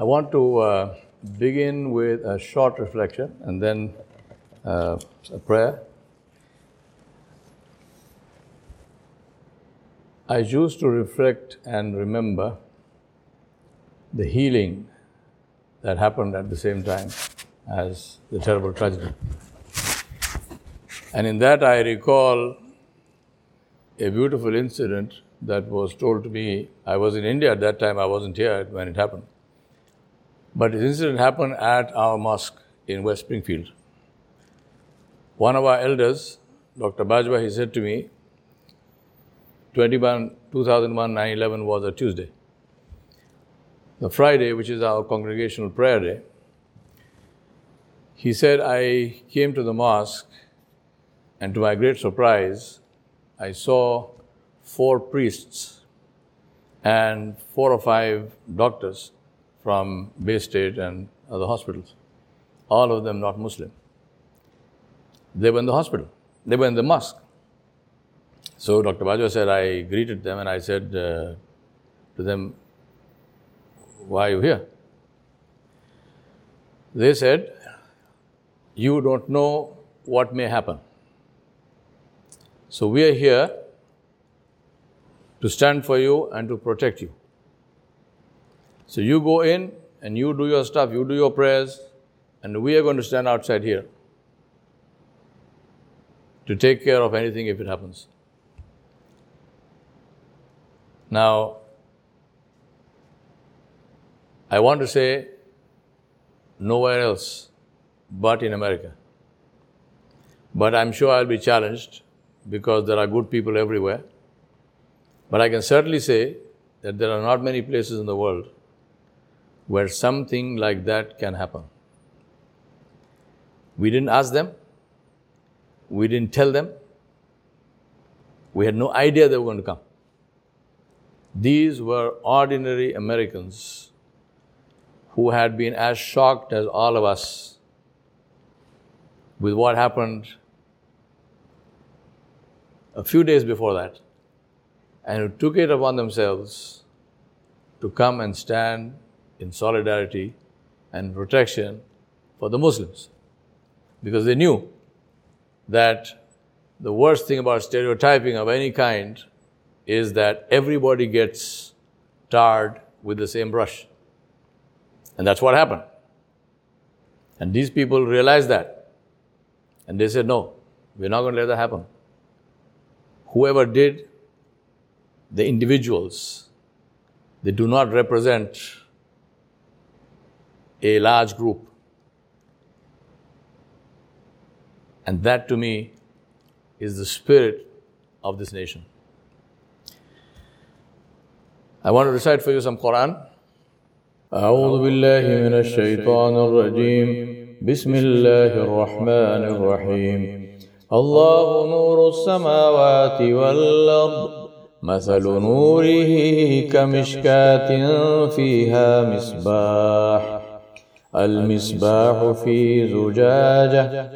I want to uh, begin with a short reflection and then uh, a prayer. I choose to reflect and remember the healing that happened at the same time as the terrible tragedy. And in that, I recall a beautiful incident that was told to me. I was in India at that time, I wasn't here when it happened. But this incident happened at our mosque in West Springfield. One of our elders, Dr. Bajwa, he said to me, 21, 2001 9 11 was a Tuesday. The Friday, which is our congregational prayer day, he said, I came to the mosque, and to my great surprise, I saw four priests and four or five doctors from Bay State and other hospitals, all of them not Muslim. They were in the hospital, they were in the mosque. So Dr. Bajwa said, I greeted them and I said uh, to them, Why are you here? They said, You don't know what may happen. So we are here to stand for you and to protect you. So you go in and you do your stuff, you do your prayers, and we are going to stand outside here to take care of anything if it happens. Now, I want to say nowhere else but in America. But I'm sure I'll be challenged because there are good people everywhere. But I can certainly say that there are not many places in the world where something like that can happen. We didn't ask them, we didn't tell them, we had no idea they were going to come. These were ordinary Americans who had been as shocked as all of us with what happened a few days before that, and who took it upon themselves to come and stand in solidarity and protection for the Muslims. Because they knew that the worst thing about stereotyping of any kind is that everybody gets tarred with the same brush. And that's what happened. And these people realized that. And they said, no, we're not going to let that happen. Whoever did, the individuals, they do not represent a large group. And that to me is the spirit of this nation. I want to recite for you some Quran. أعوذ بالله من الشيطان الرجيم بسم الله الرحمن الرحيم الله نور السماوات والأرض مثل نوره كمشكاة فيها مصباح المصباح في زجاجة.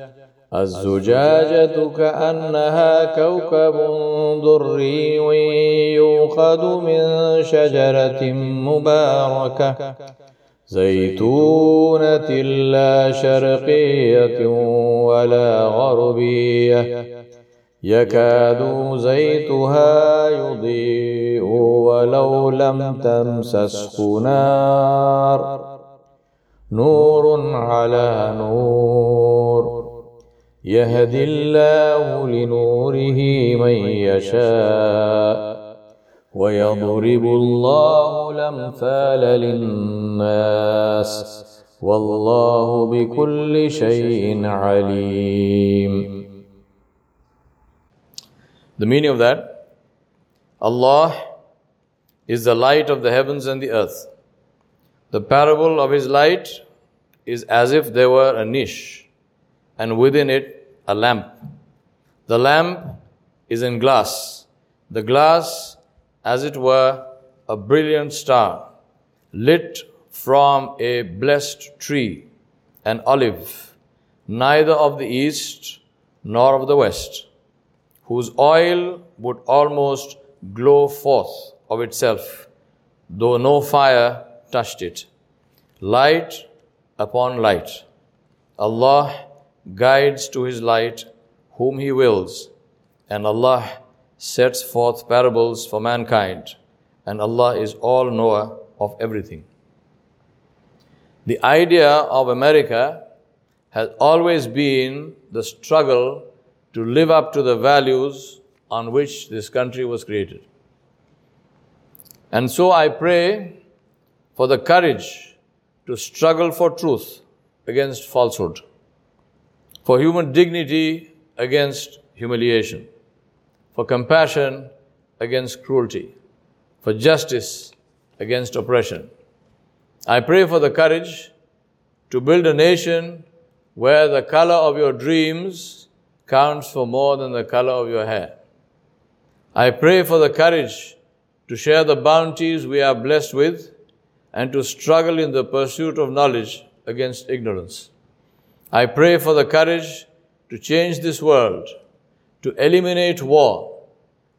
الزجاجة كأنها كوكب دري يوخذ من شجرة مباركة. زيتونة لا شرقية ولا غربية. يكاد زيتها يضيء ولو لم تمسسه نار. نور على نور يهدي الله لنوره من يشاء ويضرب الله الامثال للناس والله بكل شيء عليم The meaning of that Allah is the light of the heavens and the earth. The parable of His light is as if there were a niche and within it a lamp. The lamp is in glass. The glass, as it were, a brilliant star lit from a blessed tree, an olive, neither of the east nor of the west, whose oil would almost glow forth of itself, though no fire touched it. light upon light. Allah guides to His light whom He wills, and Allah sets forth parables for mankind, and Allah is all knower of everything. The idea of America has always been the struggle to live up to the values on which this country was created. And so I pray for the courage to struggle for truth against falsehood, for human dignity against humiliation, for compassion against cruelty, for justice against oppression. I pray for the courage to build a nation where the color of your dreams counts for more than the color of your hair. I pray for the courage to share the bounties we are blessed with and to struggle in the pursuit of knowledge against ignorance. I pray for the courage to change this world, to eliminate war,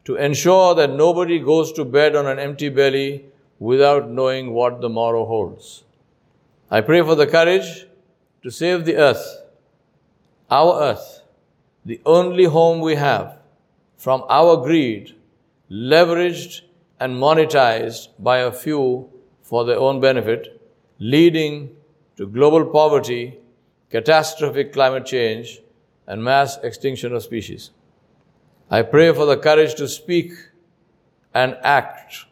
to ensure that nobody goes to bed on an empty belly without knowing what the morrow holds. I pray for the courage to save the earth, our earth, the only home we have, from our greed, leveraged and monetized by a few for their own benefit, leading to global poverty, catastrophic climate change, and mass extinction of species. I pray for the courage to speak and act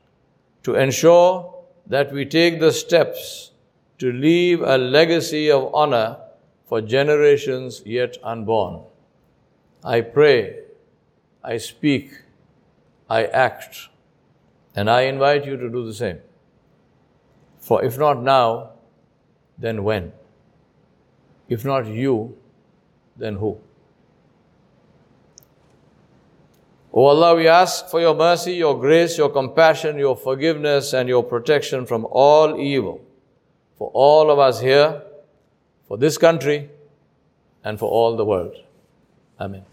to ensure that we take the steps to leave a legacy of honor for generations yet unborn. I pray, I speak, I act, and I invite you to do the same. For if not now, then when? If not you, then who? O Allah, we ask for your mercy, your grace, your compassion, your forgiveness, and your protection from all evil for all of us here, for this country, and for all the world. Amen.